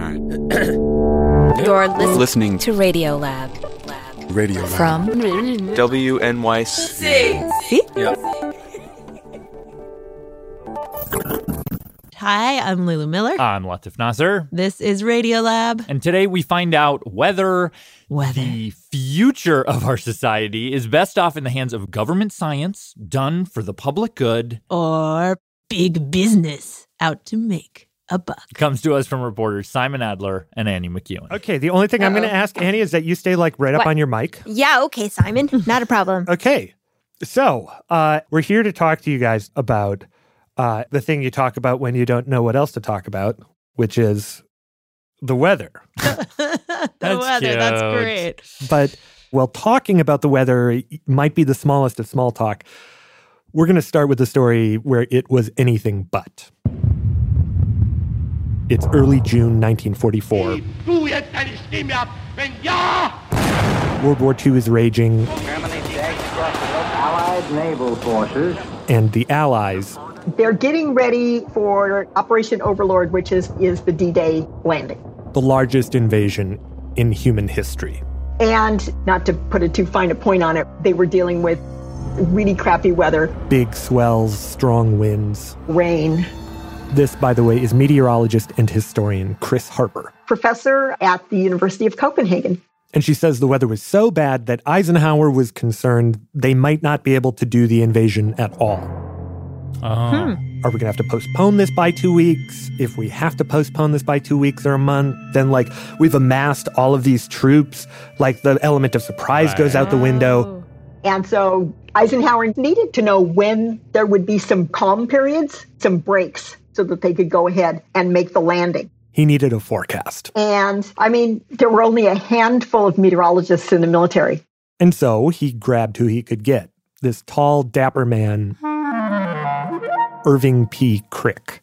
Okay. All right. You're listening, Listening to Radio Lab. Lab. Radio Lab. From WNYC. See? Hi, I'm Lulu Miller. I'm Latif Nasser. this is Radio Lab. And today we find out whether Whether. the future of our society is best off in the hands of government science done for the public good. Or big business out to make a buck. Comes to us from reporters Simon Adler and Annie McEwen. Okay, the only thing I'm going to ask Annie is that you stay like right up on your mic. Yeah, okay, Simon. Not a problem. Okay, so uh, we're here to talk to you guys about uh, the thing you talk about when you don't know what else to talk about, which is the weather. the That's weather, that's great. But while talking about the weather might be the smallest of small talk, we're going to start with a story where it was anything but. It's early June 1944. Du jetzt eine Stimme ab? Wenn ja! World War II is raging, Allied naval forces and the Allies They're getting ready for Operation Overlord, which is, is the D Day landing. the largest invasion in human history. And not to put a too fine a point on it, they were dealing with really crappy weather, Big swells, strong winds. rain. This, by the way, is meteorologist and historian Kris Harper. Professor at the University of Copenhagen. And she says the weather was so bad that Eisenhower was concerned they might not be able to do the invasion at all. Oh. Are we going to have to postpone this by two weeks? If we have to postpone this by two weeks or a month, then like we've amassed all of these troops, like the element of surprise goes out the window. Oh. And so Eisenhower needed to know when there would be some calm periods, some breaks, so that they could go ahead and make the landing. He needed a forecast. And I mean, there were only a handful of meteorologists in the military. And so he grabbed who he could get this tall, dapper man, Irving P. Krick.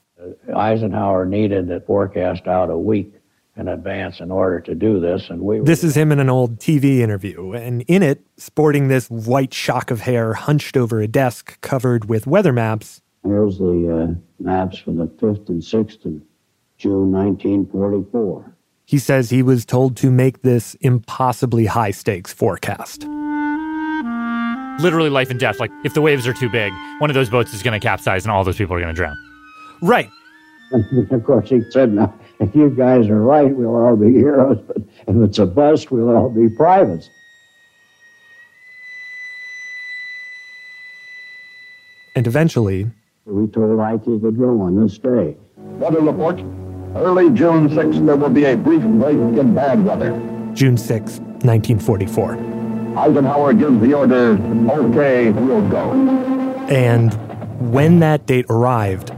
Eisenhower needed to forecast out a week in advance in order to do this, and we This is him in an old TV interview, and in it, sporting this white shock of hair hunched over a desk covered with weather maps, Here's the uh, maps for the 5th and 6th of June 1944. he says he was told to make this impossibly high stakes forecast. Literally life and death. Like, if the waves are too big, one of those boats is going to capsize and all those people are going to drown. Right. And of course, he said, now, if you guys are right, we'll all be heroes, but if it's a bust, we'll all be privates. And eventually, We told Ike he could go on this day. Weather report. Early June 6th, there will be a brief break in bad weather. June 6, 1944. Eisenhower gives the order, okay, we'll go. And when that date arrived,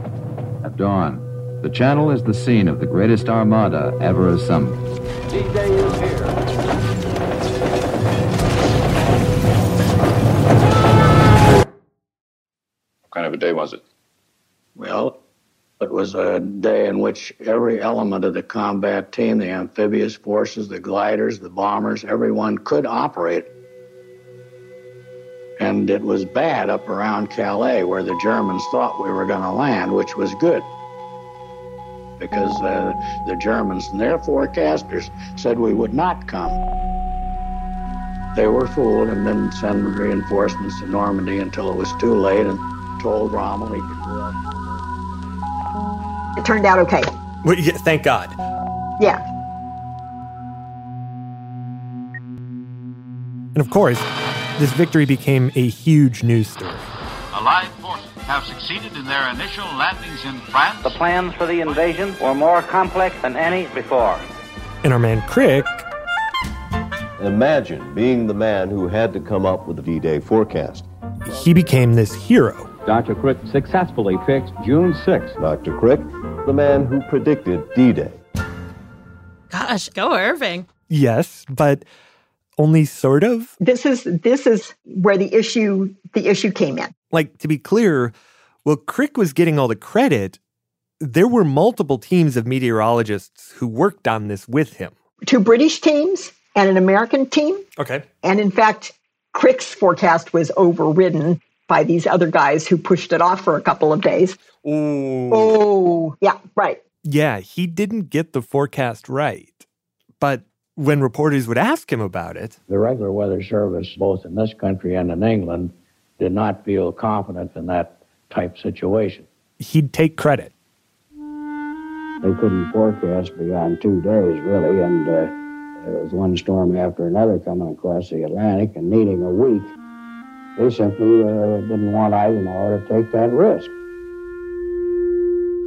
At dawn, the channel is the scene of the greatest armada ever assembled. D-Day is here. What kind of a day was it? Well, it was a day in which every element of the combat team, the amphibious forces, the gliders, the bombers, everyone could operate. And it was bad up around Calais where the Germans thought we were going to land, which was good. Because uh, the Germans and their forecasters said we would not come. They were fooled and didn't send reinforcements to Normandy until it was too late and told Rommel he could go up. It turned out okay. well, yeah, thank God. Yeah. And of course, this victory became a huge news story. Allied forces have succeeded in their initial landings in France. The plans for the invasion were more complex than any before. And our man Krick. Imagine being the man who had to come up with the D Day forecast. He became this hero. Dr. Krick successfully fixed June 6th. Dr. Krick, the man who predicted D Day. Gosh, go Irving. Yes, but only sort of. This is this is where the issue the issue came in. Like to be clear, while Krick was getting all the credit, there were multiple teams of meteorologists who worked on this with him. Two British teams and an American team. Okay. And in fact, Krick's forecast was overridden by these other guys who pushed it off for a couple of days. Ooh. Oh, yeah, right. Yeah, he didn't get the forecast right. But when reporters would ask him about it, The regular weather service, both in this country and in England, did not feel confident in that type situation. he'd take credit. They couldn't forecast beyond two days, really, and uh, there was one storm after another coming across the Atlantic and needing a week. They simply uh, didn't want Eisenhower to take that risk.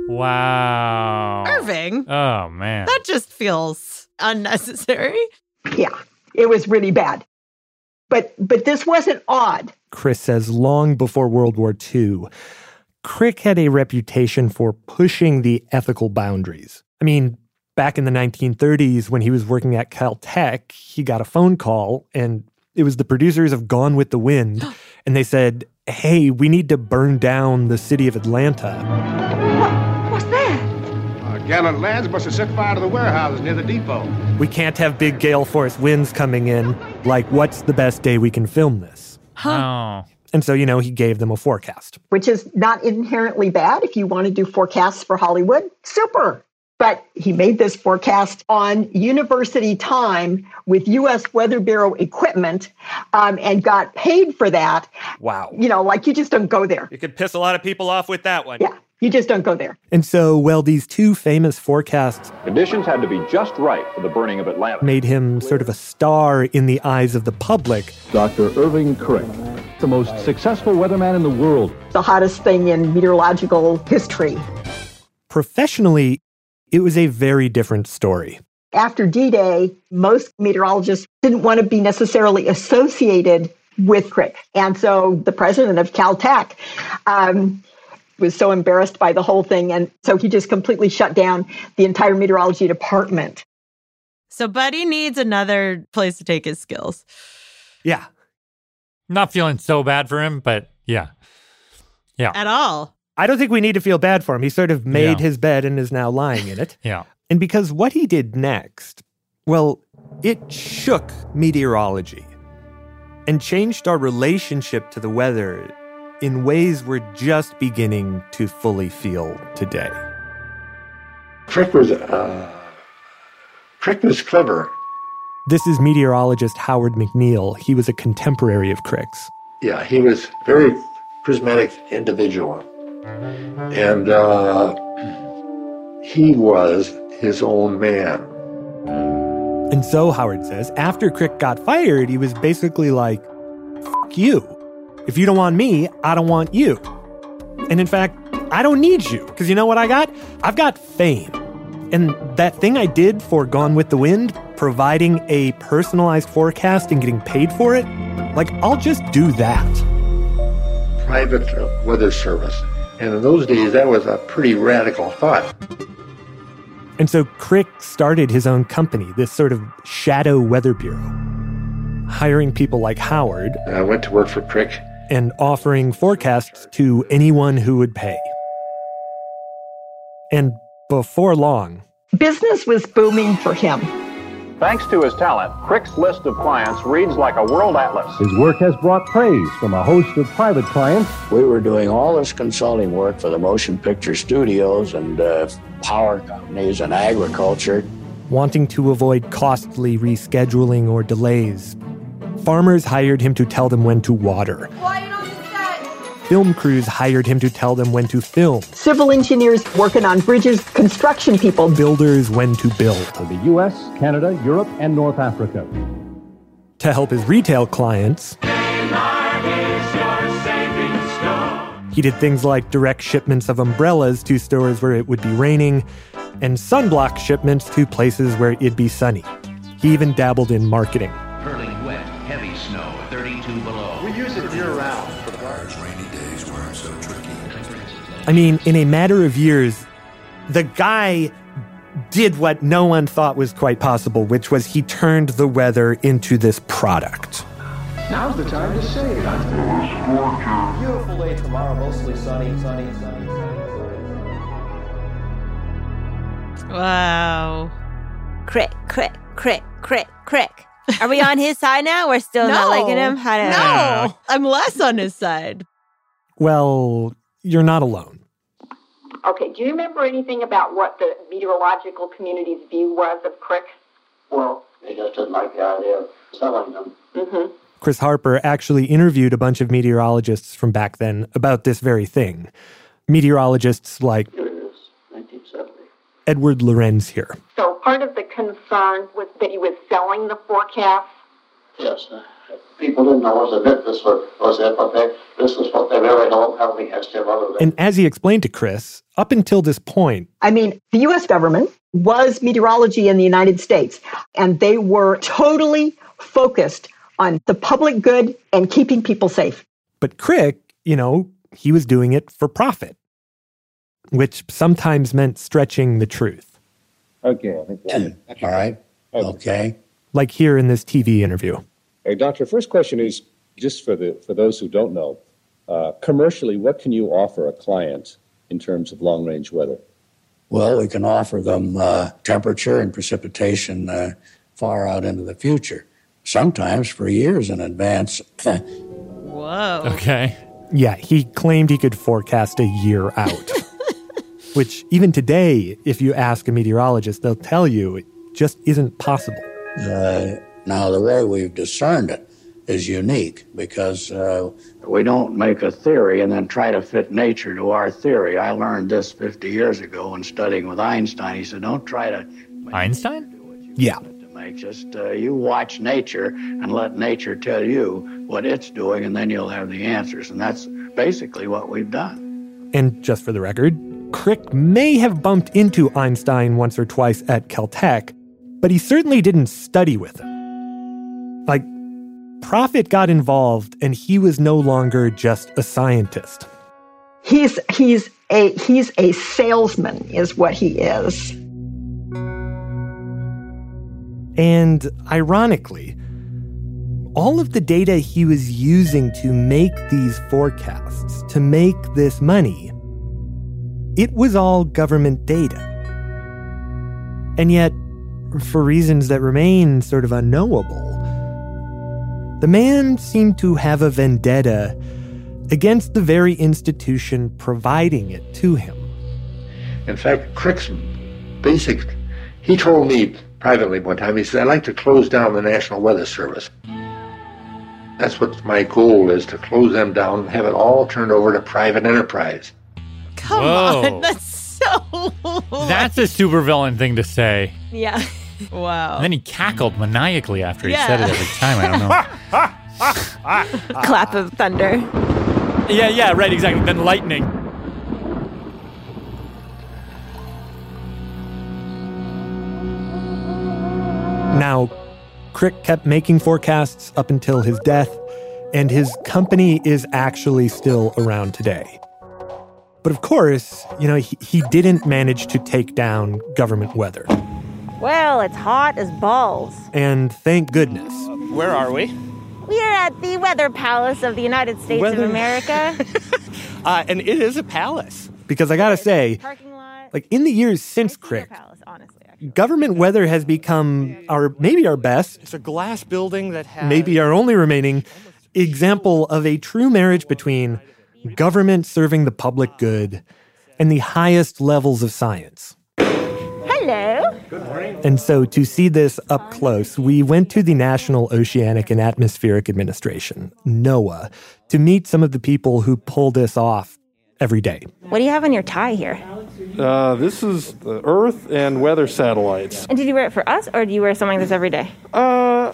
Wow. Irving? Oh, man. That just feels unnecessary. Yeah, it was really bad. But but this wasn't odd. Kris says long before World War II, Krick had a reputation for pushing the ethical boundaries. I mean, back in the 1930s, when he was working at Caltech, he got a phone call, and it was the producers of Gone with the Wind, and they said, Hey, we need to burn down the city of Atlanta. What's that? Uh, gallant lads must have set fire to the warehouses near the depot. We can't have big gale force winds coming in. Like, what's the best day we can film this? Oh. And so, you know, he gave them a forecast. Which is not inherently bad if you want to do forecasts for Hollywood. Super. But he made this forecast on university time with U.S. Weather Bureau equipment um, and got paid for that. Wow. You know, like you just don't go there. You could piss a lot of people off with that one. Yeah, you just don't go there. And so, well, these two famous forecasts Conditions had to be just right for the burning of Atlanta. made him sort of a star in the eyes of the public. Dr. Irving Krick, the most successful weatherman in the world. The hottest thing in meteorological history. Professionally, it was a very different story. After D Day, most meteorologists didn't want to be necessarily associated with Krick. And so the president of Caltech um, was so embarrassed by the whole thing. And so he just completely shut down the entire meteorology department. So Buddy needs another place to take his skills. Yeah. Not feeling so bad for him, but yeah. Yeah. At all. I don't think we need to feel bad for him. He sort of made Yeah. his bed and is now lying in it. Yeah. And because what he did next, well, it shook meteorology and changed our relationship to the weather in ways we're just beginning to fully feel today. Krick was, uh, Krick was clever. This is meteorologist Howard McNeil. He was a contemporary of Krick's. Yeah, he was very prismatic individual, and uh, he was his own man. And so, Howard says, after Krick got fired, he was basically like, Fuck you. If you don't want me, I don't want you. And in fact, I don't need you, because you know what I got? I've got fame. And that thing I did for Gone with the Wind, providing a personalized forecast and getting paid for it, like, I'll just do that. Private weather service. And in those days, that was a pretty radical thought. And so Krick started his own company, this sort of shadow weather bureau, hiring people like Howard And I went to work for Krick. and offering forecasts to anyone who would pay. And before long, Business was booming for him. Thanks to his talent, Krick's list of clients reads like a world atlas. His work has brought praise from a host of private clients. We were doing all this consulting work for the motion picture studios and uh, power companies and agriculture. wanting to avoid costly rescheduling or delays, farmers hired him to tell them when to water, film crews hired him to tell them when to film. Civil engineers working on bridges, construction people. Builders when to build. For the US, Canada, Europe, and North Africa. To help his retail clients, he did things like direct shipments of umbrellas to stores where it would be raining and sunblock shipments to places where it'd be sunny. He even dabbled in marketing. 32 below. We use it year round for the rainy days weren't so tricky. I mean, in a matter of years, the guy did what no one thought was quite possible, which was he turned the weather into this product. Now's the time to save. Beautiful day tomorrow, mostly sunny, sunny, sunny, sunny. Wow. Krick, krick, krick, krick, krick. Are we on his side now? We're still not liking him? How do No, I'm less on his side. Well, you're not alone. Okay, do you remember anything about what the meteorological community's view was of Krick? Well, they just didn't like the idea of selling them. Mm-hmm. Kris Harper actually interviewed a bunch of meteorologists from back then about this very thing. Meteorologists like Here it is, 1970. Edward Lorenz here. So part of the concern was that he was selling the forecast. Yes, uh, people didn't know was a bit this was, was it, but they, this is what they really held, held against him other than And as he explained to Kris, up until this point, I mean, the US government was meteorology in the United States, and they were totally focused on the public good and keeping people safe. but Krick, you know, he was doing it for profit, which sometimes meant stretching the truth. Okay, I think All right. Okay. Like here in this TV interview. Hey, doctor. First question is just for the for those who don't know. Uh, commercially, what can you offer a client in terms of long range weather? Well, we can offer them uh, temperature and precipitation uh, far out into the future, sometimes for years in advance. Whoa. Okay. Yeah, he claimed he could forecast a year out. which even today, if you ask a meteorologist, they'll tell you it just isn't possible. Uh, now, the way we've discerned it is unique because uh, we don't make a theory and then try to fit nature to our theory. I learned this 50 years ago when studying with Einstein. He said, don't try to Einstein? Yeah. make just uh, you watch nature and let nature tell you what it's doing, and then you'll have the answers. And that's basically what we've done. And just for the record, Krick may have bumped into Einstein once or twice at Caltech, but he certainly didn't study with him. Like, profit got involved, and he was no longer just a scientist. He's he's a he's a salesman, is what he is. And ironically, all of the data he was using to make these forecasts, to make this money, it was all government data. And yet, for reasons that remain sort of unknowable, the man seemed to have a vendetta against the very institution providing it to him. In fact, Krick's basic, he told me privately one time, he said, I'd like to close down the National Weather Service. That's what my goal is to close them down and have it all turned over to private enterprise. Come Whoa. on. That's so. That's a supervillain thing to say. Yeah. wow. And then he cackled maniacally after he Yeah. said it every time. I don't know. Clap of thunder. yeah, yeah, right, exactly. Then lightning. Now, Krick kept making forecasts up until his death, and his company is actually still around today. But of course, you know, he, he didn't manage to take down government weather. Well, it's hot as balls. And thank goodness. Where are we? We are at the Weather Palace of the United States Weather- of America. Uh, and it is a palace. Because I gotta say, like in the years since Krick, government weather has become our maybe our best, It's a glass building that has. maybe our only remaining example of a true marriage between government serving the public good and the highest levels of science. Hello, Good morning. And so, to see this up close, we went to the National Oceanic and Atmospheric Administration, NOAA, to meet some of the people who pull this off every day. What do you have on your tie here? Uh, this is the Earth and weather satellites. And did you wear it for us, or do you wear something like this every day? Uh,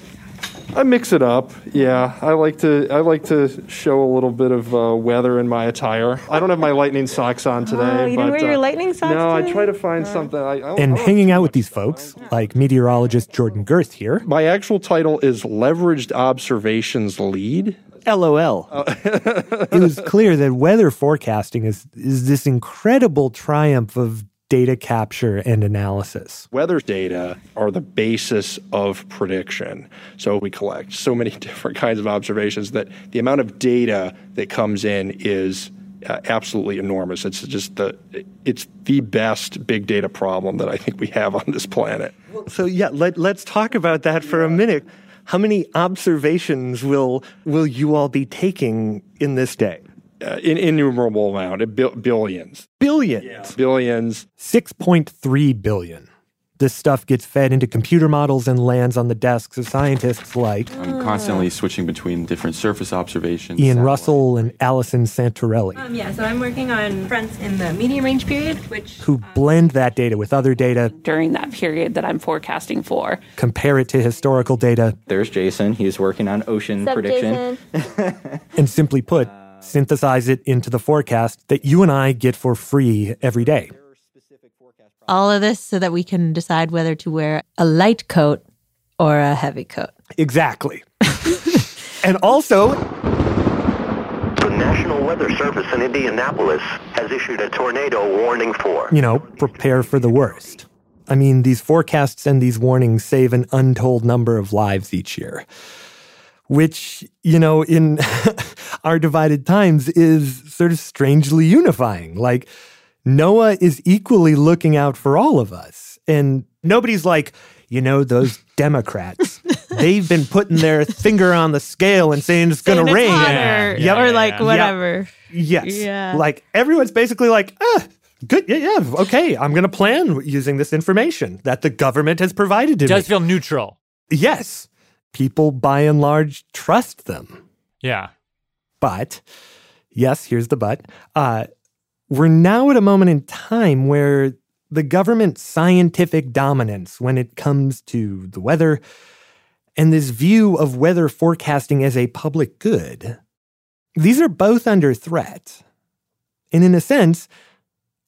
I mix it up. Yeah, I like to. I like to show a little bit of uh, weather in my attire. I don't have my lightning socks on today. Oh, you didn't but, wear your uh, lightning socks No, I try to find something. I, I, And I- hanging out with these folks, like meteorologist Jordan Gerth here. My actual title is Leveraged Observations Lead. LOL. it was clear that weather forecasting is, is this incredible triumph of data capture and analysis. Weather data are the basis of prediction. So we collect so many different kinds of observations that the amount of data that comes in is uh, absolutely enormous. It's just the it's the best big data problem that I think we have on this planet. So yeah, let, let's talk about that for a minute. How many observations will will you all be taking in this day? Uh, in innumerable amount, bil- billions, Billions. billions. 6.3 billion. This stuff gets fed into computer models and lands on the desks of scientists like I'm constantly switching between different surface observations. Ian Russell and Allison Santorelli, Um, yeah, so I'm working on fronts in the medium range period, which who blend that data with other data, during that period that I'm forecasting for. compare it to historical data, There's Jason. He's working on ocean Sup, prediction. Jason? and simply put, synthesize it into the forecast that you and I get for free every day. All of this so that we can decide whether to wear a light coat or a heavy coat. Exactly. and also, The National Weather Service in Indianapolis has issued a tornado warning for. you know, prepare for the worst. I mean, these forecasts and these warnings save an untold number of lives each year, which, you know, in our divided times is sort of strangely unifying. Like, NOAA is equally looking out for all of us. And nobody's like, you know, those Democrats, they've been putting their finger on the scale and saying it's going to it's rain. hotter, Yep. or like Yep. whatever. Yes. Yeah. Like everyone's basically like, ah, good. Yeah, yeah. Okay. I'm going to plan using this information that the government has provided to It does me. feel neutral. yes. People by and large trust them. Yeah. But, yes, here's the but. Uh, we're now at a moment in time where the government's scientific dominance when it comes to the weather and this view of weather forecasting as a public good, these are both under threat. And in a sense,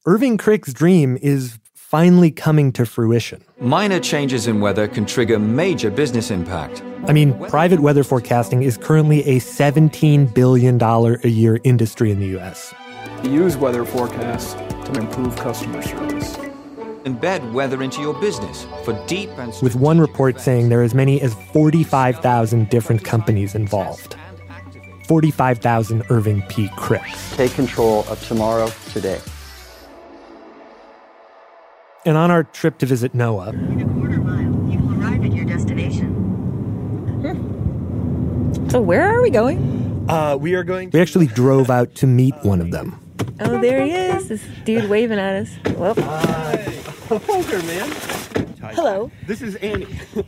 Irving Krick's dream is finally coming to fruition. Minor changes in weather can trigger major business impact. I mean, private weather forecasting is currently a $17 billion a year industry in the US. Use weather forecasts to improve customer service. Embed weather into your business for deep and with one report saying there are as many as 45,000 different companies involved. 45,000 Irving P. Kricks. Take control of tomorrow today. And on our trip to visit NOAA, Arrive at your destination. So where are we going? uh, we are going. We actually drove out to meet one of them. Oh, there he is. This dude waving at us. Well, Hello there, man. hello. This is Annie.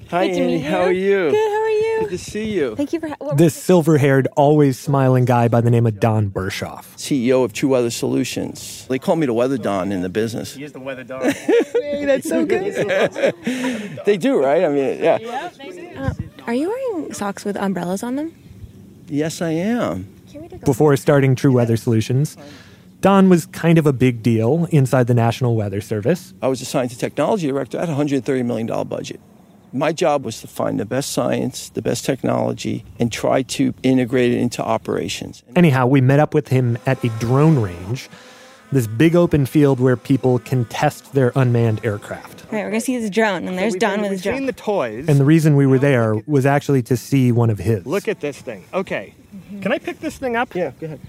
Hi, Good to Annie. meet How are you? Good. How are you? Good to see you. Thank you for. What, This silver haired, always smiling guy by the name of Don Berchoff. CEO of TruWeather Solutions. They call me the Weather Don in the business. He is the weather dog. Hey, that's so good. they do, right? I mean, yeah. uh, are you wearing socks with umbrellas on them? Yes, I am. Before starting TruWeather Solutions, Don was kind of a big deal inside the National Weather Service. I was assigned to technology director. I had a $130 million budget. My job was to find the best science, the best technology, and try to integrate it into operations. Anyhow, we met up with him at a drone range, this big open field where people can test their unmanned aircraft. All right, we're gonna see his drone, and there's Don with his drone. Seen the toys. And the reason we were there was actually to see one of his. Look at this thing. Okay. Mm-hmm. Can I pick this thing up? Yeah, go ahead.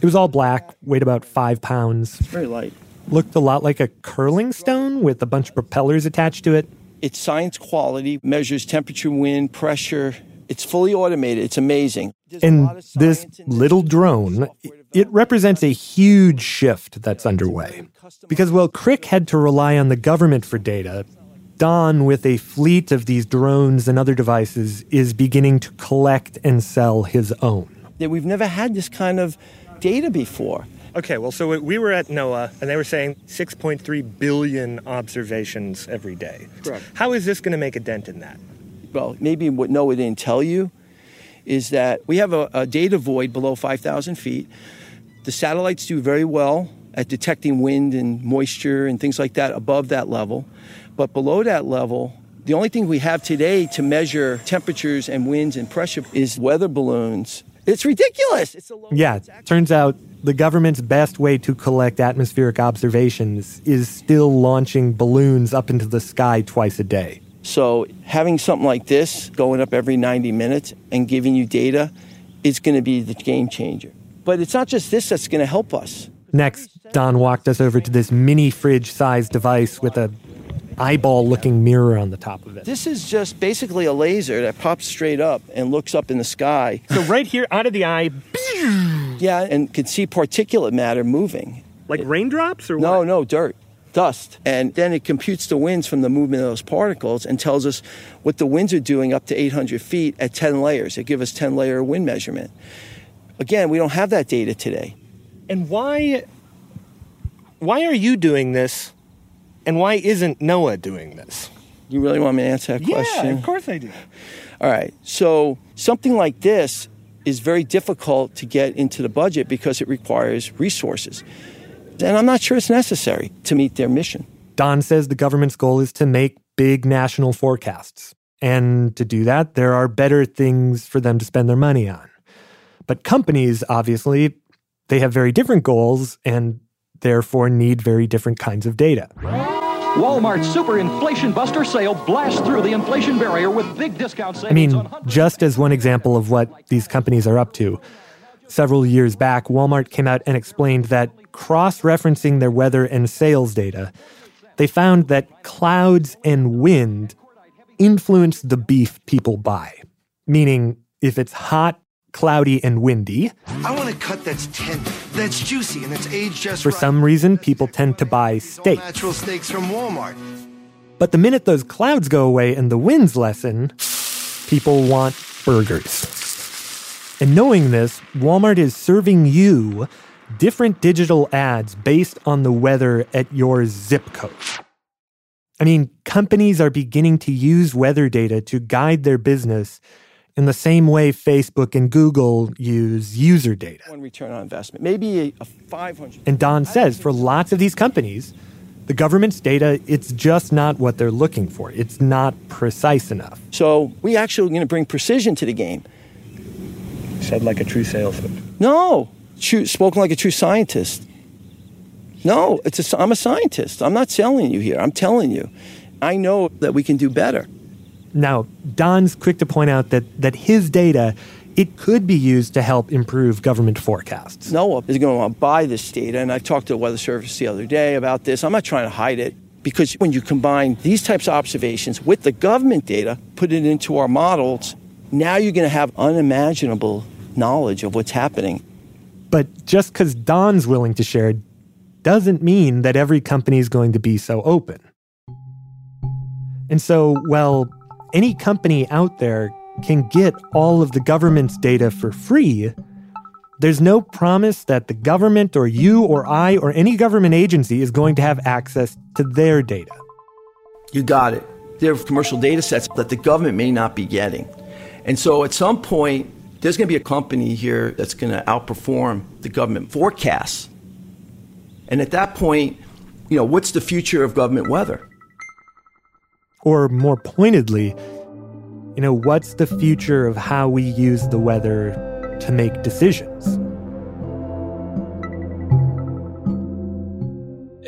It was all black, weighed about five pounds. It's very light. Looked a lot like a curling stone with a bunch of propellers attached to it. It's science quality, measures temperature, wind, pressure, It's fully automated. It's amazing. And this little drone, it represents a huge shift that's underway. Because while Krick had to rely on the government for data, Don, with a fleet of these drones and other devices, is beginning to collect and sell his own. That we've never had this kind of data before. Okay, well, so we were at NOAA, and they were saying 6.3 billion observations every day. Correct. How is this going to make a dent in that? Well, maybe what NOAA didn't tell you is that we have a, a data void below 5,000 feet. The satellites do very well at detecting wind and moisture and things like that above that level. But below that level, the only thing we have today to measure temperatures and winds and pressure is weather balloons. It's ridiculous. It's a Yeah, turns out the government's best way to collect atmospheric observations is still launching balloons up into the sky twice a day. So having something like this going up every 90 minutes and giving you data is going to be the game changer. But it's not just this that's going to help us. Next, Don walked us over to this mini fridge sized device with a eyeball looking mirror on the top of it. This is just basically a laser that pops straight up and looks up in the sky. So right here out of the eye, yeah, and can see particulate matter moving. like raindrops or No, what? no, dirt, dust. And then it computes the winds from the movement of those particles and tells us what the winds are doing up to 800 feet at 10 layers. They give us 10 layer wind measurement. Again, we don't have that data today. And why why are you doing this and why isn't NOAA doing this? You really want me to answer that Yeah, question? of course I do. All right. So something like this is very difficult to get into the budget because it requires resources. And I'm not sure it's necessary to meet their mission. Don says the government's goal is to make big national forecasts. And to do that, there are better things for them to spend their money on. But companies, obviously, they have very different goals and therefore need very different kinds of data. Walmart's super inflation buster sale blasts through the inflation barrier with big discount I mean, just as one example of what these companies are up to, several years back, Walmart came out and explained that cross referencing their weather and sales data, they found that clouds and wind influence the beef people buy. Meaning, if it's hot, cloudy, and windy, I want a cut that's tender, that's juicy, and that's aged just for right. some reason, people tend to buy steak. Natural steaks from Walmart. But the minute those clouds go away and the winds lessen, people want burgers. And knowing this, Walmart is serving you different digital ads based on the weather at your zip code. I mean, companies are beginning to use weather data to guide their business in the same way Facebook and Google use user data. One return on investment, maybe a, a 500. And Don says for lots of these companies, the government's data, it's just not what they're looking for. It's not precise enough. So we actually are going to bring precision to the game. Said like a true salesman. No, true, spoken like a true scientist. No, it's a, I'm a scientist. I'm not selling you here. I'm telling you. I know that we can do better. Now, Don's quick to point out that, that his data, it could be used to help improve government forecasts. NOAA is going to want to buy this data, and I talked to the Weather Service the other day about this. I'm not trying to hide it because when you combine these types of observations with the government data, put it into our models, now you're going to have unimaginable knowledge of what's happening. But just because Don's willing to share doesn't mean that every company is going to be so open. And so, well, any company out there can get all of the government's data for free. There's no promise that the government or you or I or any government agency is going to have access to their data. You got it. There are commercial data sets that the government may not be getting. And so at some point, there's going to be a company here that's going to outperform the government forecasts. And at that point, you know, what's the future of government weather? Or more pointedly, you know, what's the future of how we use the weather to make decisions?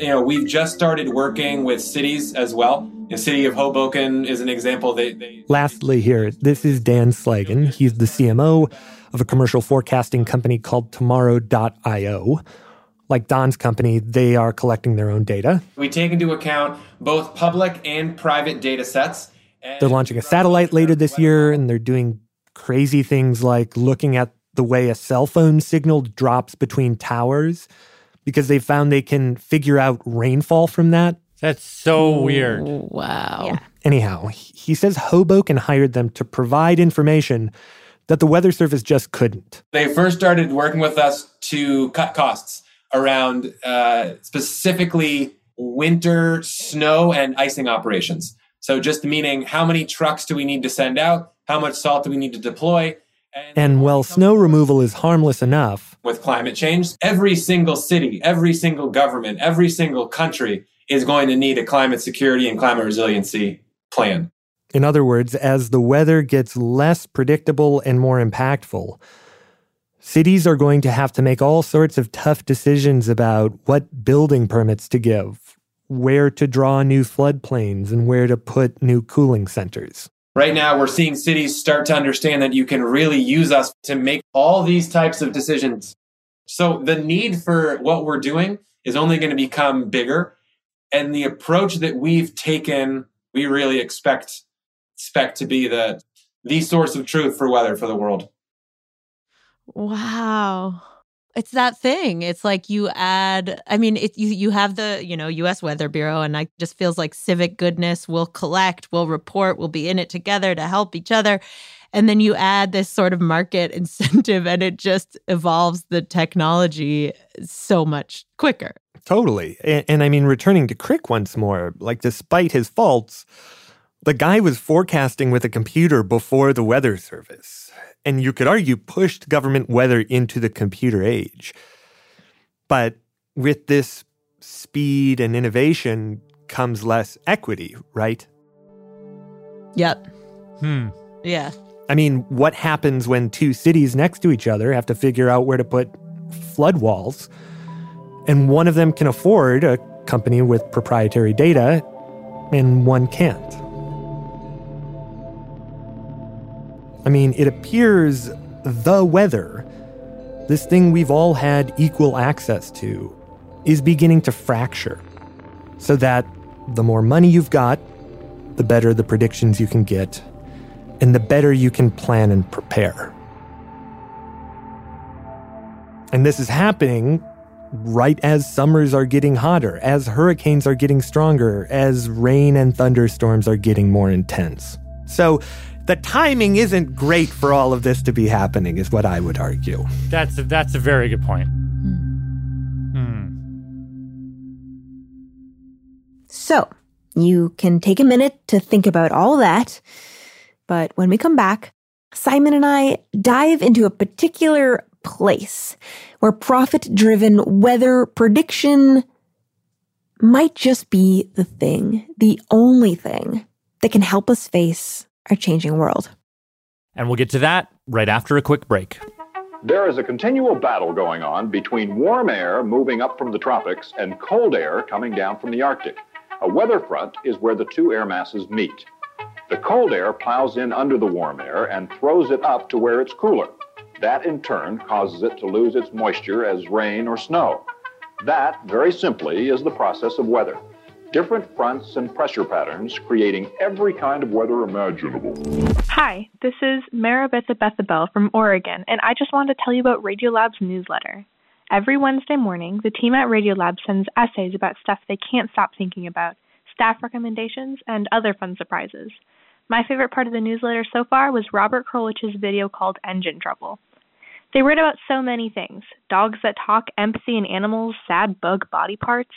You know, we've just started working with cities as well. The city of Hoboken is an example. They, they Lastly, here, this is Dan Slagen. He's the CMO of a commercial forecasting company called Tomorrow.io. Like Don's company, they are collecting their own data. we take into account both public and private data sets. They're launching a satellite later this year, and they're doing crazy things like looking at the way a cell phone signal drops between towers because they found they can figure out rainfall from that. That's so weird. Wow. Yeah. Anyhow, he says Hoboken hired them to provide information that the Weather Service just couldn't. They first started working with us to cut costs around uh, specifically winter snow and icing operations. So, just meaning how many trucks do we need to send out? How much salt do we need to deploy? And while snow removal is harmless enough, with climate change, every single city, every single government, every single country is going to need a climate security and climate resiliency plan. In other words, as the weather gets less predictable and more impactful, cities are going to have to make all sorts of tough decisions about what building permits to give, where to draw new floodplains, and where to put new cooling centers. Right now, we're seeing cities start to understand that you can really use us to make all these types of decisions. So, the need for what we're doing is only going to become bigger. And the approach that we've taken, we really expect, expect to be the, the source of truth for weather for the world. Wow. It's that thing. It's like you add I mean, it, you you have the, you know, US Weather Bureau and I just feels like civic goodness We'll collect, we'll report, we'll be in it together to help each other. And then you add this sort of market incentive and it just evolves the technology so much quicker. Totally. And, and I mean, returning to Krick once more, like despite his faults, the guy was forecasting with a computer before the weather service and you could argue pushed government weather into the computer age. But with this speed and innovation comes less equity, right? Yep. Hmm. Yeah. I mean, what happens when two cities next to each other have to figure out where to put flood walls, and one of them can afford a company with proprietary data, and one can't? I mean, it appears the weather, this thing we've all had equal access to, is beginning to fracture. So that the more money you've got, the better the predictions you can get, and the better you can plan and prepare. And this is happening right as summers are getting hotter, as hurricanes are getting stronger, as rain and thunderstorms are getting more intense. So, the timing isn't great for all of this to be happening, is what I would argue. That's a, that's a very good point. Hmm. So, you can take a minute to think about all that. But when we come back, Simon and I dive into a particular place where profit driven weather prediction might just be the thing, the only thing that can help us face our changing world. And we'll get to that right after a quick break. There is a continual battle going on between warm air moving up from the tropics and cold air coming down from the Arctic. A weather front is where the two air masses meet. The cold air plows in under the warm air and throws it up to where it's cooler. That in turn causes it to lose its moisture as rain or snow. That, very simply, is the process of weather different fronts and pressure patterns, creating every kind of weather imaginable. Hi, this is Maribetha Bethabel from Oregon, and I just wanted to tell you about Radiolab's newsletter. Every Wednesday morning, the team at Radiolab sends essays about stuff they can't stop thinking about, staff recommendations, and other fun surprises. My favorite part of the newsletter so far was Robert Krulwich's video called Engine Trouble. They write about so many things dogs that talk, empathy in animals, sad bug body parts.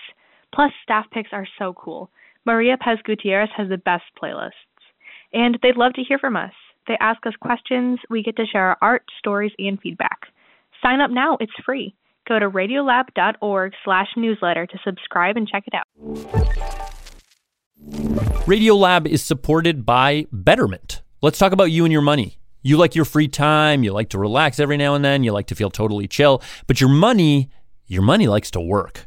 Plus, staff picks are so cool. Maria Paz Gutierrez has the best playlists. And they'd love to hear from us. They ask us questions, we get to share our art, stories, and feedback. Sign up now, it's free. Go to radiolab.org slash newsletter to subscribe and check it out. Radiolab is supported by Betterment. Let's talk about you and your money. You like your free time, you like to relax every now and then, you like to feel totally chill, but your money, your money likes to work.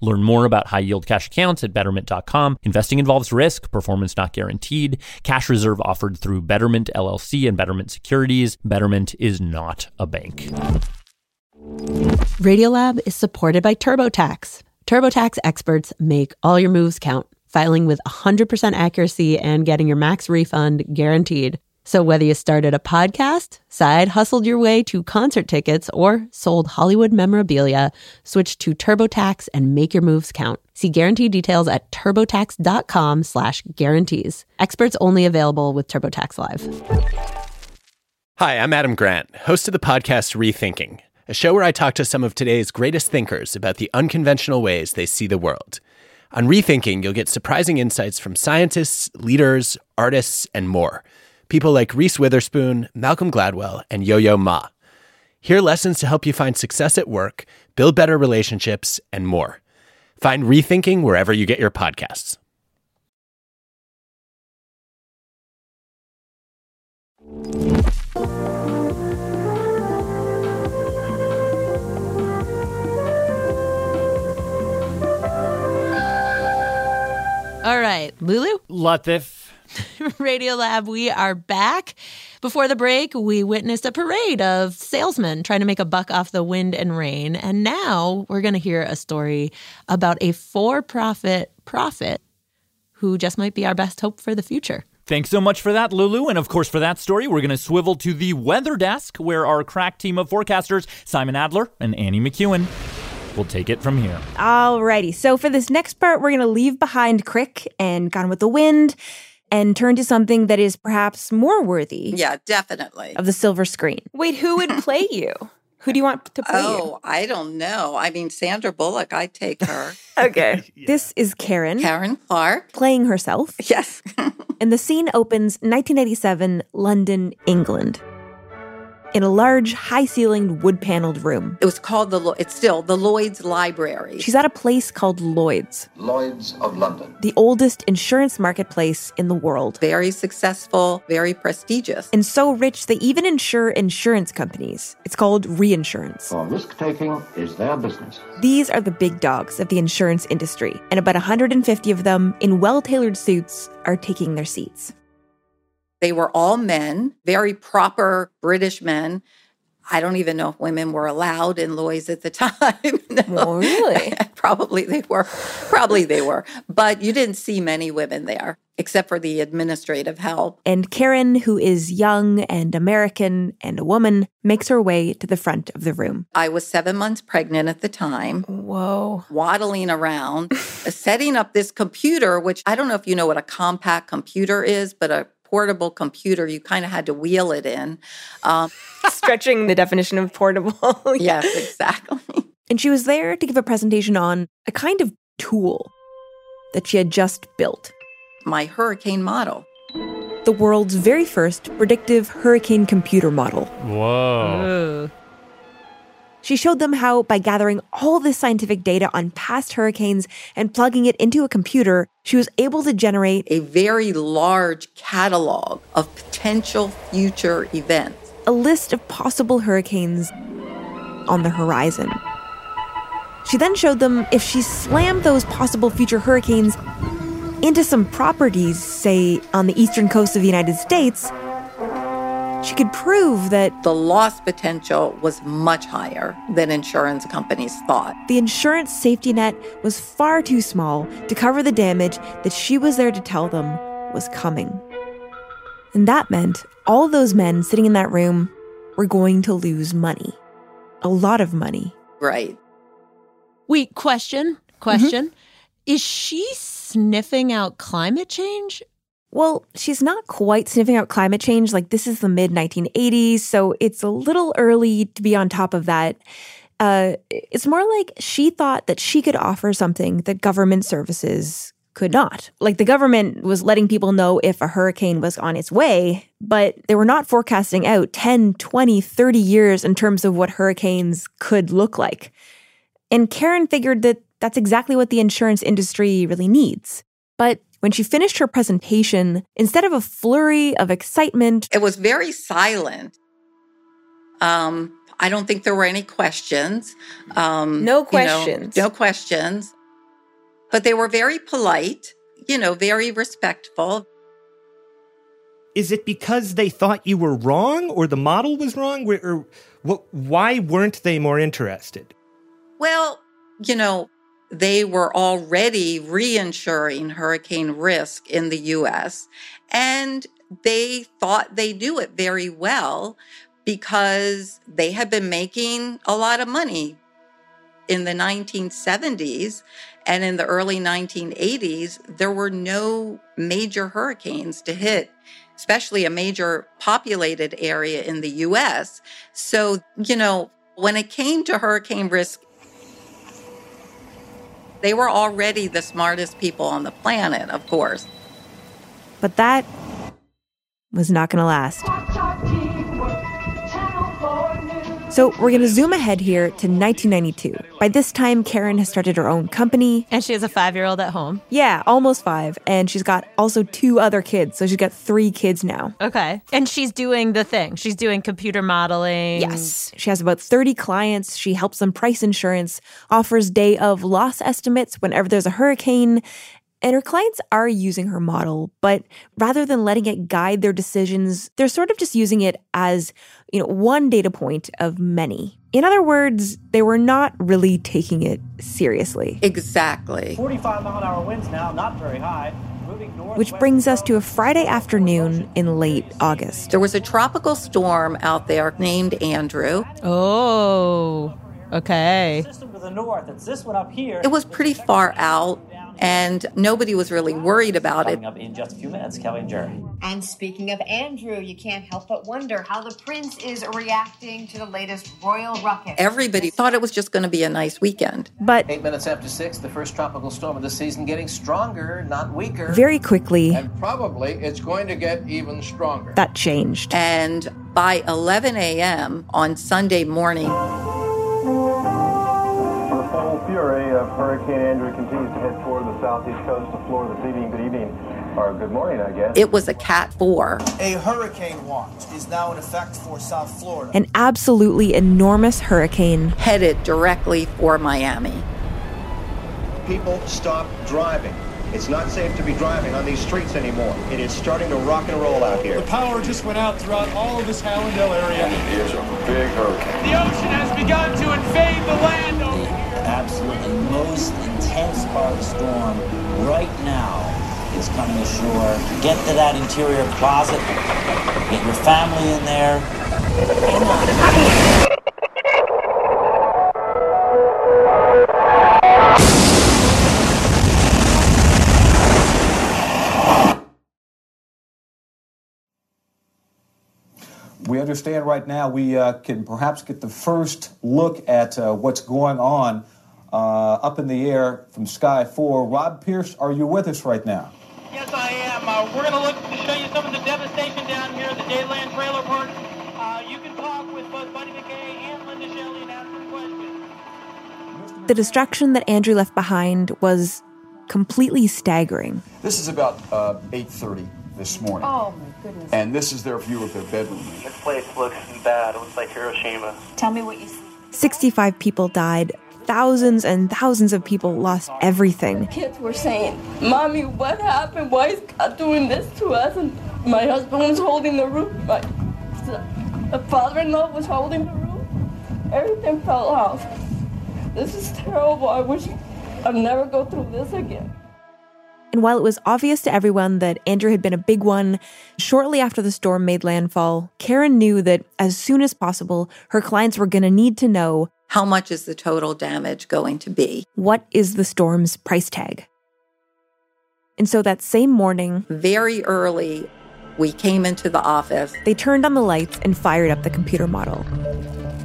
Learn more about high yield cash accounts at betterment.com. Investing involves risk, performance not guaranteed. Cash reserve offered through Betterment LLC and Betterment Securities. Betterment is not a bank. Radiolab is supported by TurboTax. TurboTax experts make all your moves count, filing with 100% accuracy and getting your max refund guaranteed. So whether you started a podcast, side hustled your way to concert tickets, or sold Hollywood memorabilia, switch to TurboTax and make your moves count. See guarantee details at turbotax.com slash guarantees. Experts only available with TurboTax Live. Hi, I'm Adam Grant, host of the podcast Rethinking, a show where I talk to some of today's greatest thinkers about the unconventional ways they see the world. On Rethinking, you'll get surprising insights from scientists, leaders, artists, and more. People like Reese Witherspoon, Malcolm Gladwell, and Yo Yo Ma. Hear lessons to help you find success at work, build better relationships, and more. Find Rethinking wherever you get your podcasts. All right, Lulu? Latif. Radiolab, we are back. Before the break, we witnessed a parade of salesmen trying to make a buck off the wind and rain. And now we're going to hear a story about a for profit prophet who just might be our best hope for the future. Thanks so much for that, Lulu. And of course, for that story, we're going to swivel to the weather desk where our crack team of forecasters, Simon Adler and Annie McEwen, will take it from here. Alrighty. So for this next part, we're going to leave behind Krick and Gone with the Wind and turn to something that is perhaps more worthy. Yeah, definitely. Of the silver screen. Wait, who would play you? Who do you want to play oh, you? I don't know. I mean, Sandra Bullock, I'd take her. Okay. This is Karen. Karen Clark. Playing herself. Yes. and the scene opens 1987, London, England. In a large, high ceilinged, wood paneled room. It was called the, it's still the Lloyd's Library. She's at a place called Lloyd's, Lloyd's of London. the oldest insurance marketplace in the world. Very successful, very prestigious. And so rich they even insure insurance companies. It's called reinsurance. For risk taking is their business. These are the big dogs of the insurance industry, and about 150 of them in well tailored suits are taking their seats. They were all men, very proper British men. I don't even know if women were allowed in Lloyd's at the time. No. really? probably they were. Probably they were. But you didn't see many women there, except for the administrative help. And Karen, who is young and American and a woman, makes her way to the front of the room. I was seven months pregnant at the time. Whoa. Waddling around, setting up this computer, which I don't know if you know what a compact computer is, but a portable computer, you kind of had to wheel it in. Um, Stretching the definition of portable. yes, exactly. And she was there to give a presentation on a kind of tool that she had just built. My hurricane model. The world's very first predictive hurricane computer model. Whoa. She showed them how, by gathering all this scientific data on past hurricanes and plugging it into a computer, she was able to generate a very large catalog of potential future events, a list of possible hurricanes on the horizon. She then showed them if she slammed those possible future hurricanes into some properties, say on the eastern coast of the United States, she could prove that the loss potential was much higher than insurance companies thought. The insurance safety net was far too small to cover the damage that she was there to tell them was coming. And that meant all those men sitting in that room were going to lose money. A lot of money. Right. Wait, question, question. Mm-hmm. Is she sniffing out climate change? Well, she's not quite sniffing out climate change. Like, this is the mid 1980s, so it's a little early to be on top of that. Uh, it's more like she thought that she could offer something that government services could not. Like the government was letting people know if a hurricane was on its way, but they were not forecasting out 10, 20, 30 years in terms of what hurricanes could look like. And Karen figured that that's exactly what the insurance industry really needs. But when she finished her presentation, instead of a flurry of excitement, it was very silent. Um, I don't think there were any questions. Um, no you know, questions. no questions. But they were very polite, you know, very respectful. Is it because they thought you were wrong or the model was wrong? Or, or what, why weren't they more interested? Well, you know, they were already reinsuring hurricane risk in the US and they thought they do it very well because they had been making a lot of money in the 1970s and in the early 1980s there were no major hurricanes to hit especially a major populated area in the US so you know when it came to hurricane risk they were already the smartest people on the planet, of course. But that was not going to last. So we're going to zoom ahead here to 1992. By this time, Karen has started her own company. And she has a five year old at home. Yeah, almost five. And she's got also two other kids. So she's got three kids now. Okay. And she's doing the thing. She's doing computer modeling. Yes. She has about 30 clients. She helps them price insurance, offers day of loss estimates whenever there's a hurricane. And her clients are using her model, but rather than letting it guide their decisions, they're sort of just using it as, you know, one data point of many. In other words, they were not really taking it seriously. Exactly. 45 mile an hour winds now, not very high. Moving north, Which brings us to a Friday afternoon in late August. There was a tropical storm out there named Andrew. Oh, okay. System to the north, it's this one up here. It was pretty far out and nobody was really worried about it. Coming up in just a few minutes, Kelly and Jerry. And speaking of Andrew, you can't help but wonder how the prince is reacting to the latest royal ruckus. Everybody thought it was just going to be a nice weekend. But eight minutes after six, the first tropical storm of the season getting stronger, not weaker. Very quickly, and probably it's going to get even stronger. That changed. And by 11 a.m. on Sunday morning, Hurricane Andrew continues to head toward the southeast coast of Florida this evening. Good evening, or good morning, I guess. It was a Cat 4. A hurricane watch is now in effect for South Florida. An absolutely enormous hurricane headed directly for Miami. People stop driving. It's not safe to be driving on these streets anymore. It is starting to rock and roll out here. The power just went out throughout all of this Hallandale area. It is a big hurricane. The ocean has begun to invade the land over here. Absolutely most intense part of the storm right now is coming ashore. Get to that interior closet. Get your family in there. We understand right now we uh, can perhaps get the first look at uh, what's going on uh, up in the air from Sky 4. Rob Pierce, are you with us right now? Yes, I am. Uh, we're going to look to show you some of the devastation down here at the Dayland Trailer Park. Uh, you can talk with both Buddy MacKay and Linda Shelley and ask them questions. The destruction that Andrew left behind was completely staggering. This is about uh, 8.30 this morning. Oh, my goodness. And this is their view of their bedroom. This place looks bad. It looks like Hiroshima. Tell me what you see. 65 people died. Thousands and thousands of people lost everything. Kids were saying, Mommy, what happened? Why is God doing this to us? And my husband was holding the roof. My father in law was holding the roof. Everything fell off. This is terrible. I wish I'd never go through this again. And while it was obvious to everyone that Andrew had been a big one, shortly after the storm made landfall, Karen knew that as soon as possible, her clients were going to need to know how much is the total damage going to be? What is the storm's price tag? And so that same morning, very early, we came into the office. They turned on the lights and fired up the computer model.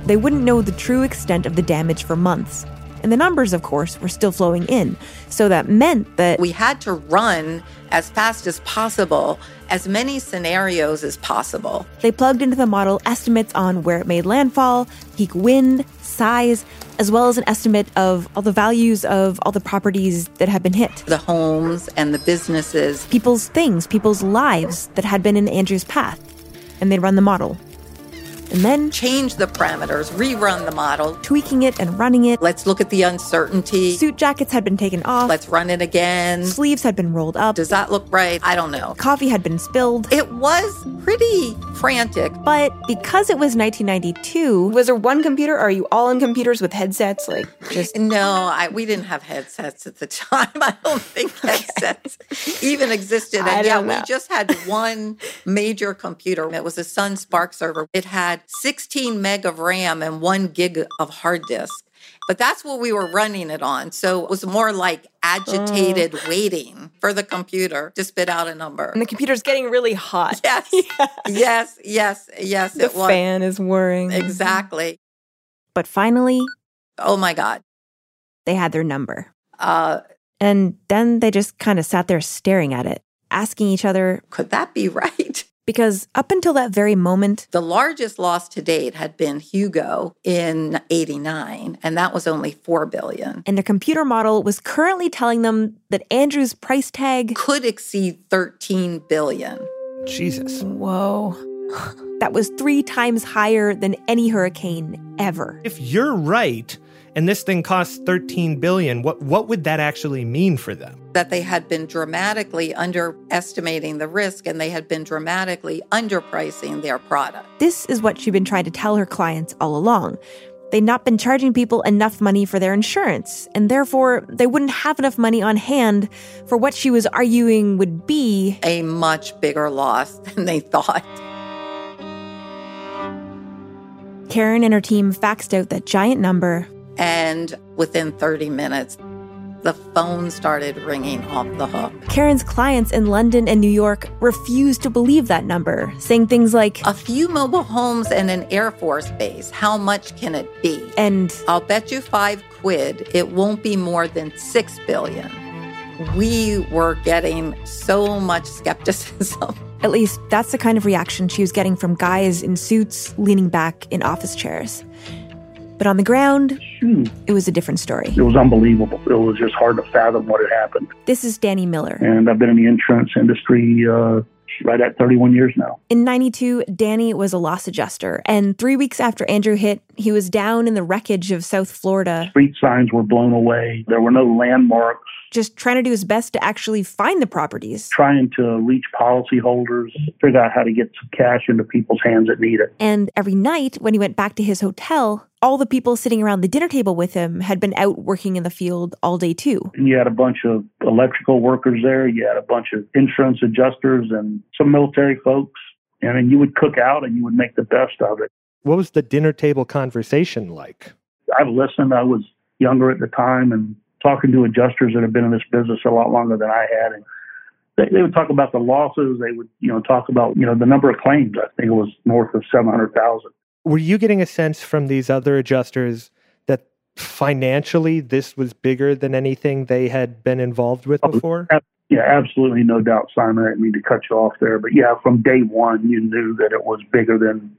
They wouldn't know the true extent of the damage for months And the numbers, of course, were still flowing in. So that meant that we had to run as fast as possible as many scenarios as possible. They plugged into the model estimates on where it made landfall, peak wind, size, as well as an estimate of all the values of all the properties that had been hit. The homes and the businesses. People's things, people's lives that had been in Andrew's path. And they'd run the model and then change the parameters, rerun the model, tweaking it and running it. Let's look at the uncertainty. Suit jackets had been taken off. Let's run it again. Sleeves had been rolled up. Does that look right? I don't know. Coffee had been spilled. It was pretty frantic. But because it was 1992, was there one computer? Are you all on computers with headsets? Like just no, I, we didn't have headsets at the time. I don't think headsets even existed. And yeah, know. we just had one major computer. It was a Sun SPARC server. It had 16 meg of RAM and one gig of hard disk. But that's what we were running it on. So it was more like agitated oh. waiting for the computer to spit out a number. And the computer's getting really hot. Yes. yeah. Yes, yes, yes. The fan is whirring. Exactly. But finally, oh my God. They had their number. Uh, and then they just kind of sat there staring at it, asking each other, Could that be right? Because up until that very moment, the largest loss to date had been Hugo in 89, and that was only 4 billion. And their computer model was currently telling them that Andrew's price tag could exceed 13 billion. Jesus. Whoa. That was three times higher than any hurricane ever. If you're right, and this thing costs 13 billion what what would that actually mean for them? That they had been dramatically underestimating the risk and they had been dramatically underpricing their product. This is what she'd been trying to tell her clients all along. They'd not been charging people enough money for their insurance, and therefore they wouldn't have enough money on hand for what she was arguing would be a much bigger loss than they thought. Karen and her team faxed out that giant number and within 30 minutes, the phone started ringing off the hook. Karen's clients in London and New York refused to believe that number, saying things like, A few mobile homes and an Air Force base, how much can it be? And I'll bet you five quid it won't be more than six billion. We were getting so much skepticism. At least that's the kind of reaction she was getting from guys in suits leaning back in office chairs. But on the ground, hmm. it was a different story. It was unbelievable. It was just hard to fathom what had happened. This is Danny Miller. And I've been in the insurance industry uh, right at 31 years now. In 92, Danny was a loss adjuster. And three weeks after Andrew hit, he was down in the wreckage of South Florida. Street signs were blown away. There were no landmarks just trying to do his best to actually find the properties. Trying to reach policyholders, figure out how to get some cash into people's hands that need it. And every night when he went back to his hotel, all the people sitting around the dinner table with him had been out working in the field all day too. And you had a bunch of electrical workers there, you had a bunch of insurance adjusters and some military folks. And then you would cook out and you would make the best of it. What was the dinner table conversation like? I've listened. I was younger at the time and talking to adjusters that have been in this business a lot longer than I had, and they, they would talk about the losses. They would, you know, talk about you know the number of claims. I think it was north of seven hundred thousand. Were you getting a sense from these other adjusters that financially this was bigger than anything they had been involved with oh, before? Yeah, absolutely, no doubt, Simon. I didn't mean to cut you off there, but yeah, from day one, you knew that it was bigger than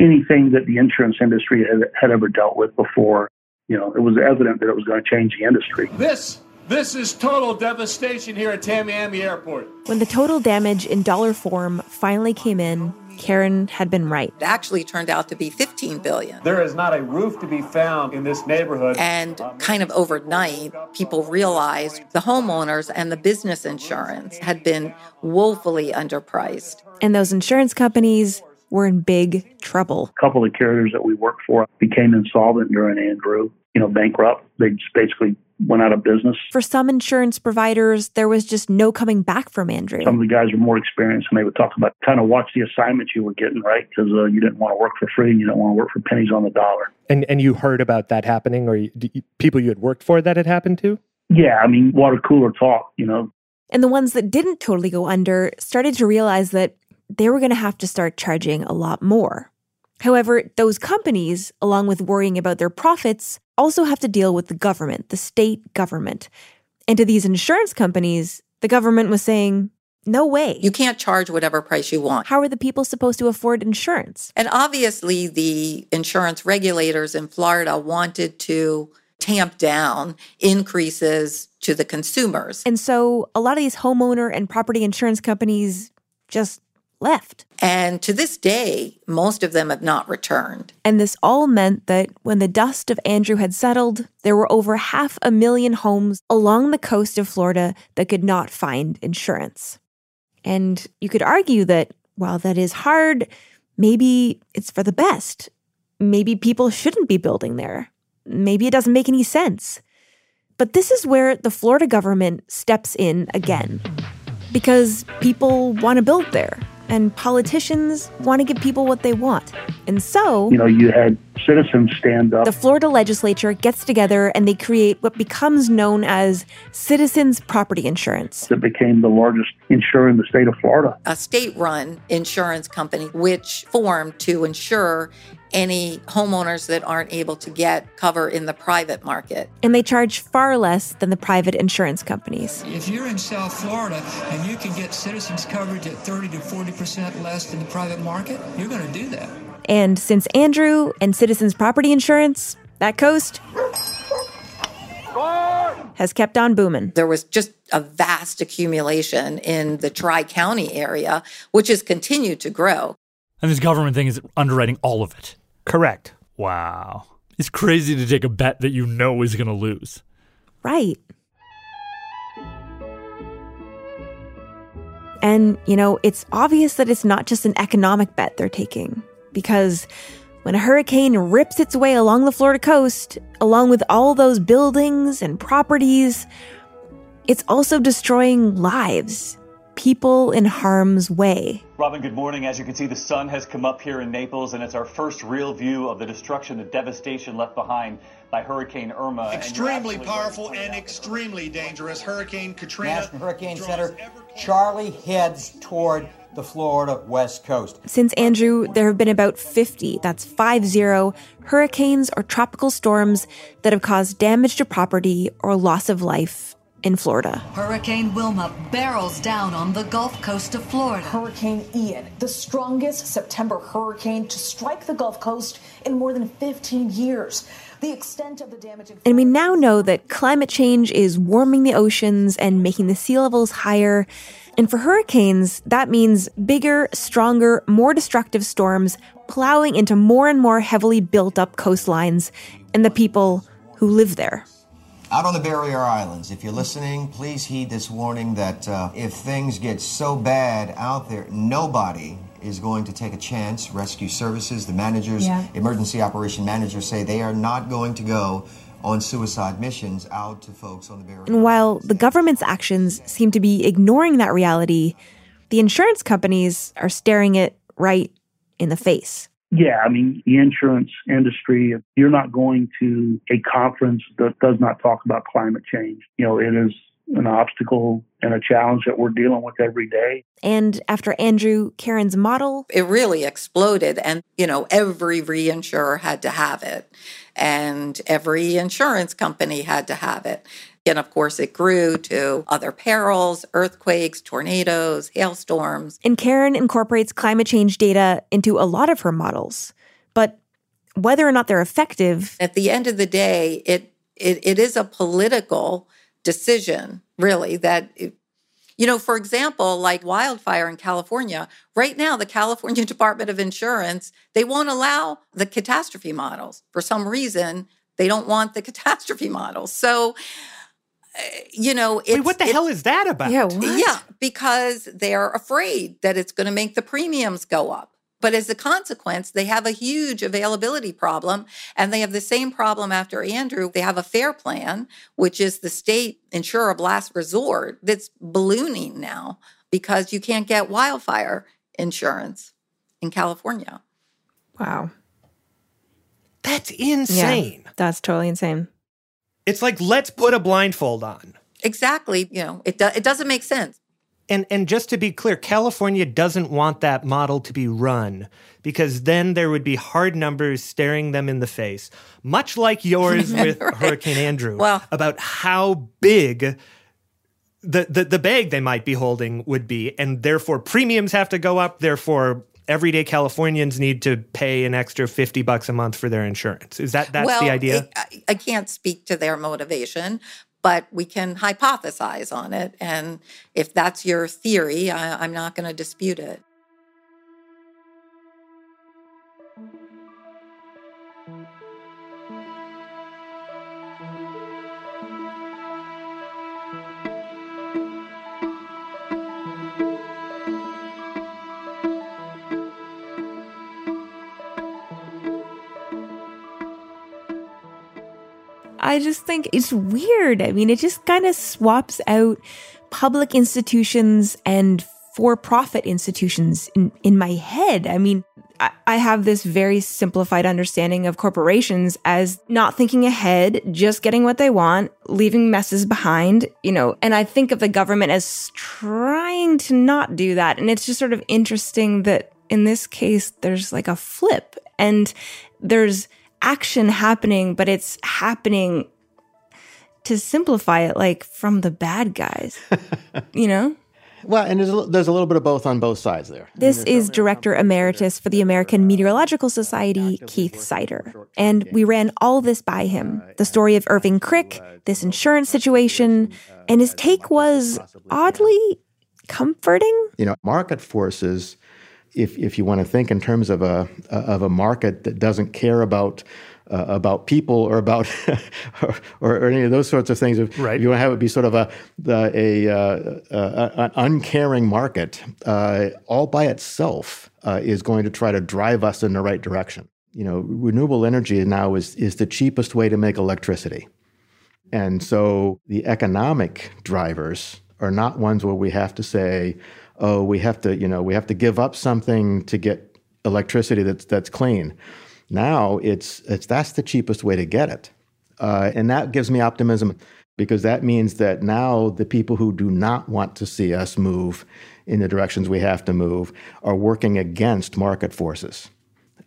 anything that the insurance industry had, had ever dealt with before you know, it was evident that it was going to change the industry. This this is total devastation here at Tamiami Airport. When the total damage in dollar form finally came in, Karen had been right. It actually turned out to be 15 billion. There is not a roof to be found in this neighborhood. And kind of overnight, people realized the homeowners and the business insurance had been woefully underpriced. And those insurance companies were in big trouble. A couple of carriers that we worked for became insolvent during Andrew you know, bankrupt. They just basically went out of business. For some insurance providers, there was just no coming back from Andrew. Some of the guys were more experienced and they would talk about kind of watch the assignments you were getting, right? Because uh, you didn't want to work for free and you didn't want to work for pennies on the dollar. And and you heard about that happening or you, people you had worked for that had happened to? Yeah, I mean, water cooler talk, you know. And the ones that didn't totally go under started to realize that they were going to have to start charging a lot more. However, those companies, along with worrying about their profits, also have to deal with the government, the state government. And to these insurance companies, the government was saying, no way. You can't charge whatever price you want. How are the people supposed to afford insurance? And obviously, the insurance regulators in Florida wanted to tamp down increases to the consumers. And so a lot of these homeowner and property insurance companies just left. And to this day, most of them have not returned. And this all meant that when the dust of Andrew had settled, there were over half a million homes along the coast of Florida that could not find insurance. And you could argue that while that is hard, maybe it's for the best. Maybe people shouldn't be building there. Maybe it doesn't make any sense. But this is where the Florida government steps in again. Because people want to build there, and politicians want to give people what they want. And so, You know, you had citizens stand up. the Florida legislature gets together and they create what becomes known as Citizens Property Insurance. that became the largest insurer in the state of Florida. A state run insurance company which formed to insure any homeowners that aren't able to get cover in the private market. And they charge far less than the private insurance companies. If you're in South Florida and you can get citizens coverage at 30 to 40% less than the private market, you're going to do that. And since Andrew and Citizens Property Insurance, that coast has kept on booming. There was just a vast accumulation in the Tri County area, which has continued to grow. And this government thing is underwriting all of it. Correct. Wow. It's crazy to take a bet that you know is going to lose. Right. And, you know, it's obvious that it's not just an economic bet they're taking, because when a hurricane rips its way along the Florida coast, along with all those buildings and properties, it's also destroying lives, people in harm's way. Robin, good morning. As you can see, the sun has come up here in Naples, and it's our first real view of the destruction, the devastation left behind by Hurricane Irma. Extremely absolutely powerful and extremely dangerous. Hurricane Katrina. National Hurricane Center, Charlie heads toward the Florida West Coast. Since Andrew, there have been about 50, that's 5 hurricanes or tropical storms that have caused damage to property or loss of life in Florida. Hurricane Wilma barrels down on the Gulf Coast of Florida. Hurricane Ian, the strongest September hurricane to strike the Gulf Coast in more than 15 years. The extent of the damage. And we now know that climate change is warming the oceans and making the sea levels higher. And for hurricanes, that means bigger, stronger, more destructive storms plowing into more and more heavily built up coastlines and the people who live there. Out on the Barrier Islands, if you're listening, please heed this warning that uh, if things get so bad out there, nobody is going to take a chance. Rescue services, the managers, Yeah. emergency operation managers say they are not going to go on suicide missions out to folks on the Barrier And while the government's actions seem to be ignoring that reality, the insurance companies are staring it right in the face. Yeah, I mean, the insurance industry, if you're not going to a conference that does not talk about climate change. You know, it is an obstacle and a challenge that we're dealing with every day. And after Andrew Karen's model, It really exploded, and you know, every reinsurer had to have it, and every insurance company had to have it. And of course, it grew to other perils, earthquakes, tornadoes, hailstorms. and Karen incorporates climate change data into a lot of her models. But whether or not they're effective, At the end of the day, it it, it is a political decision, really, that it, you know, for example, like wildfire in California, right now, the California Department of Insurance, they won't allow the catastrophe models. For some reason, they don't want the catastrophe models. So, Uh, you know, it's, what the hell is that about? Yeah, Yeah, because they're afraid that it's going to make the premiums go up. But as a consequence, they have a huge availability problem. And they have the same problem after Andrew. They have a fair plan, which is the state insurer of last resort that's ballooning now because you can't get wildfire insurance in California. wow. That's insane. Yeah, that's totally insane. It's like, let's put a blindfold on. Exactly. You know, it, do- it doesn't make sense. And and just to be clear, California doesn't want that model to be run because then there would be hard numbers staring them in the face, much like yours with right. Hurricane Andrew, well, about how big the, the the bag they might be holding would be, and therefore premiums have to go up. Therefore, everyday Californians need to pay an extra 50 bucks a month for their insurance. Is that that's well, the idea? I, I can't speak to their motivation, but we can hypothesize on it. And if that's your theory, I, I'm not going to dispute it. I just think it's weird. I mean, it just kind of swaps out public institutions and for profit institutions in, in my head. I mean, I, I have this very simplified understanding of corporations as not thinking ahead, just getting what they want, leaving messes behind, you know, and I think of the government as trying to not do that. And it's just sort of interesting that in this case, there's like a flip and there's action happening, but it's happening to simplify it like from the bad guys, you know? Well, and there's a, there's a little bit of both on both sides there. This is Director Emeritus for the American Meteorological Society, Keith Seitter. And we ran all this by him the story of Irving Krick, this insurance situation, and his take was oddly comforting. You know, market forces if if you want to think in terms of a of a market that doesn't care about uh, about people or about or, or, any of those sorts of things. If, right. if you want to have it be sort of a a, a, uh, a an uncaring market, uh, all by itself uh, is going to try to drive us in the right direction. You know, renewable energy now is is the cheapest way to make electricity, and so the economic drivers are not ones where we have to say oh, we have to, you know, we have to give up something to get electricity that's that's clean. Now it's it's that's the cheapest way to get it, uh, and that gives me optimism because that means that now the people who do not want to see us move in the directions we have to move are working against market forces.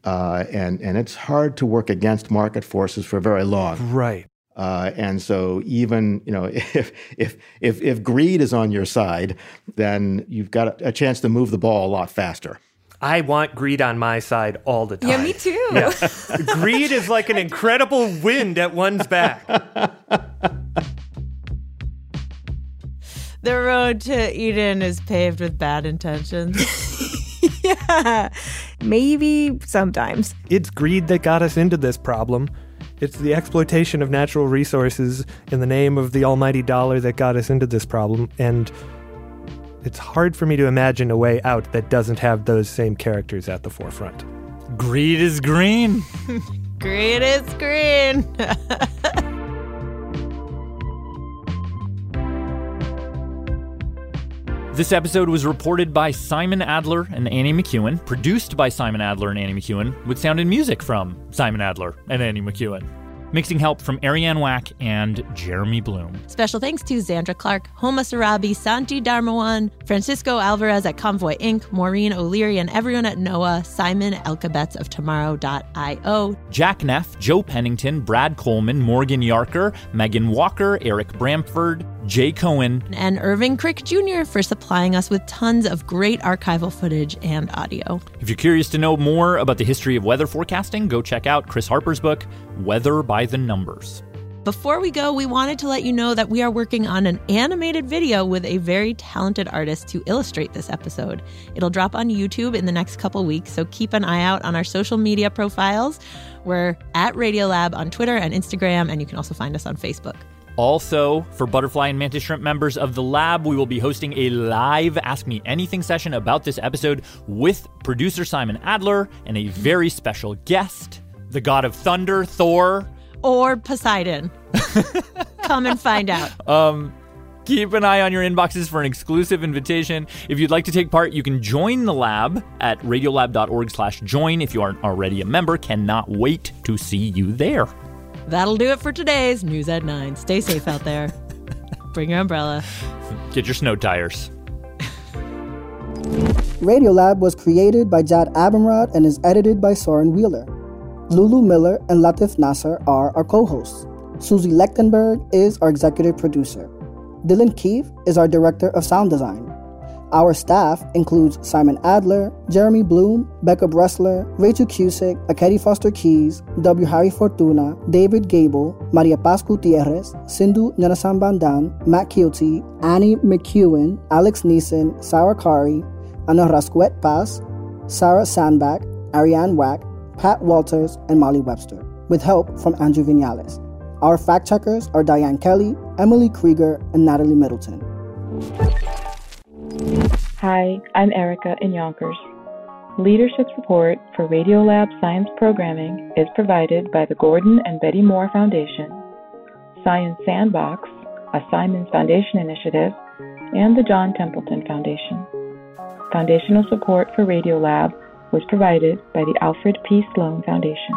Uh, and and it's hard to work against market forces for very long. Right. Uh, and so even you know if if if if greed is on your side, then you've got a, a chance to move the ball a lot faster. I want greed on my side all the time. Yeah, me too. Yeah. greed is like an incredible wind at one's back. the road to Eden is paved with bad intentions. yeah, maybe sometimes. It's greed that got us into this problem. It's the exploitation of natural resources in the name of the almighty dollar that got us into this problem. And it's hard for me to imagine a way out that doesn't have those same characters at the forefront. Greed is green. Greed is green. This episode was reported by Simon Adler and Annie McEwen, produced by Simon Adler and Annie McEwen, with sound and music from Simon Adler and Annie McEwen. Mixing help from Arianne Wack and Jeremy Bloom. Special thanks to Xandra Clark, Homa Sarabi, Santi Dharmawan, Francisco Alvarez at Convoy Inc., Maureen O'Leary, and everyone at NOAA, Shimon Elkabetz of Tomorrow.io, Jack Neff, Joe Pennington, Brad Colman, Morgan Yarker, Megan Walker, Eric Bramford, Jay Cohen, and Irving Krick Jr. for supplying us with tons of great archival footage and audio. If you're curious to know more about the history of weather forecasting, go check out Kris Harper's book, Weather by the Numbers. Before we go, we wanted to let you know that we are working on an animated video with a very talented artist to illustrate this episode. It'll drop on YouTube in the next couple weeks, so keep an eye out on our social media profiles. We're at Radiolab on Twitter and Instagram, and you can also find us on Facebook. Also, for Butterfly and Mantis Shrimp members of the lab, we will be hosting a live Ask Me Anything session about this episode with producer Simon Adler and a very special guest, the god of thunder, Thor. Or Poseidon. Come and find out. Um, keep an eye on your inboxes for an exclusive invitation. If you'd like to take part, you can join the lab at radiolab.org slash join. If you aren't already a member, cannot wait to see you there. That'll do it for today's News at 9. Stay safe out there. Bring your umbrella. Get your snow tires. Radiolab was created by Jad Abumrad and is edited by Soren Wheeler. Lulu Miller and Latif Nasser are our co hosts. Susie Lechtenberg is our executive producer. Dylan Keefe is our director of sound design. Our staff includes Simon Adler, Jeremy Bloom, Becca Bressler, Rachel Cusick, Ekedi Fausther-Keeys, W. Harry Fortuna, David Gebel, Maria Paz Gutierrez, Sindhu Gnanasambandan, Matt Kielty, Annie McEwen, Alex Neason, Sarah Qari, Anna Rascouët-Paz, Sarah Sandbach, Arianne Wack, Pat Walters, and Molly Webster, with help from Andrew Viñales. Our fact checkers are Diane Kelly, Emily Krieger, and Natalie Middleton. Hi, I'm Erica in Yonkers. Leadership support for Radiolab Science Programming is provided by the Gordon and Betty Moore Foundation, Science Sandbox, a Simons Foundation initiative, and the John Templeton Foundation. Foundational support for Radiolab was provided by the Alfred P. Sloan Foundation.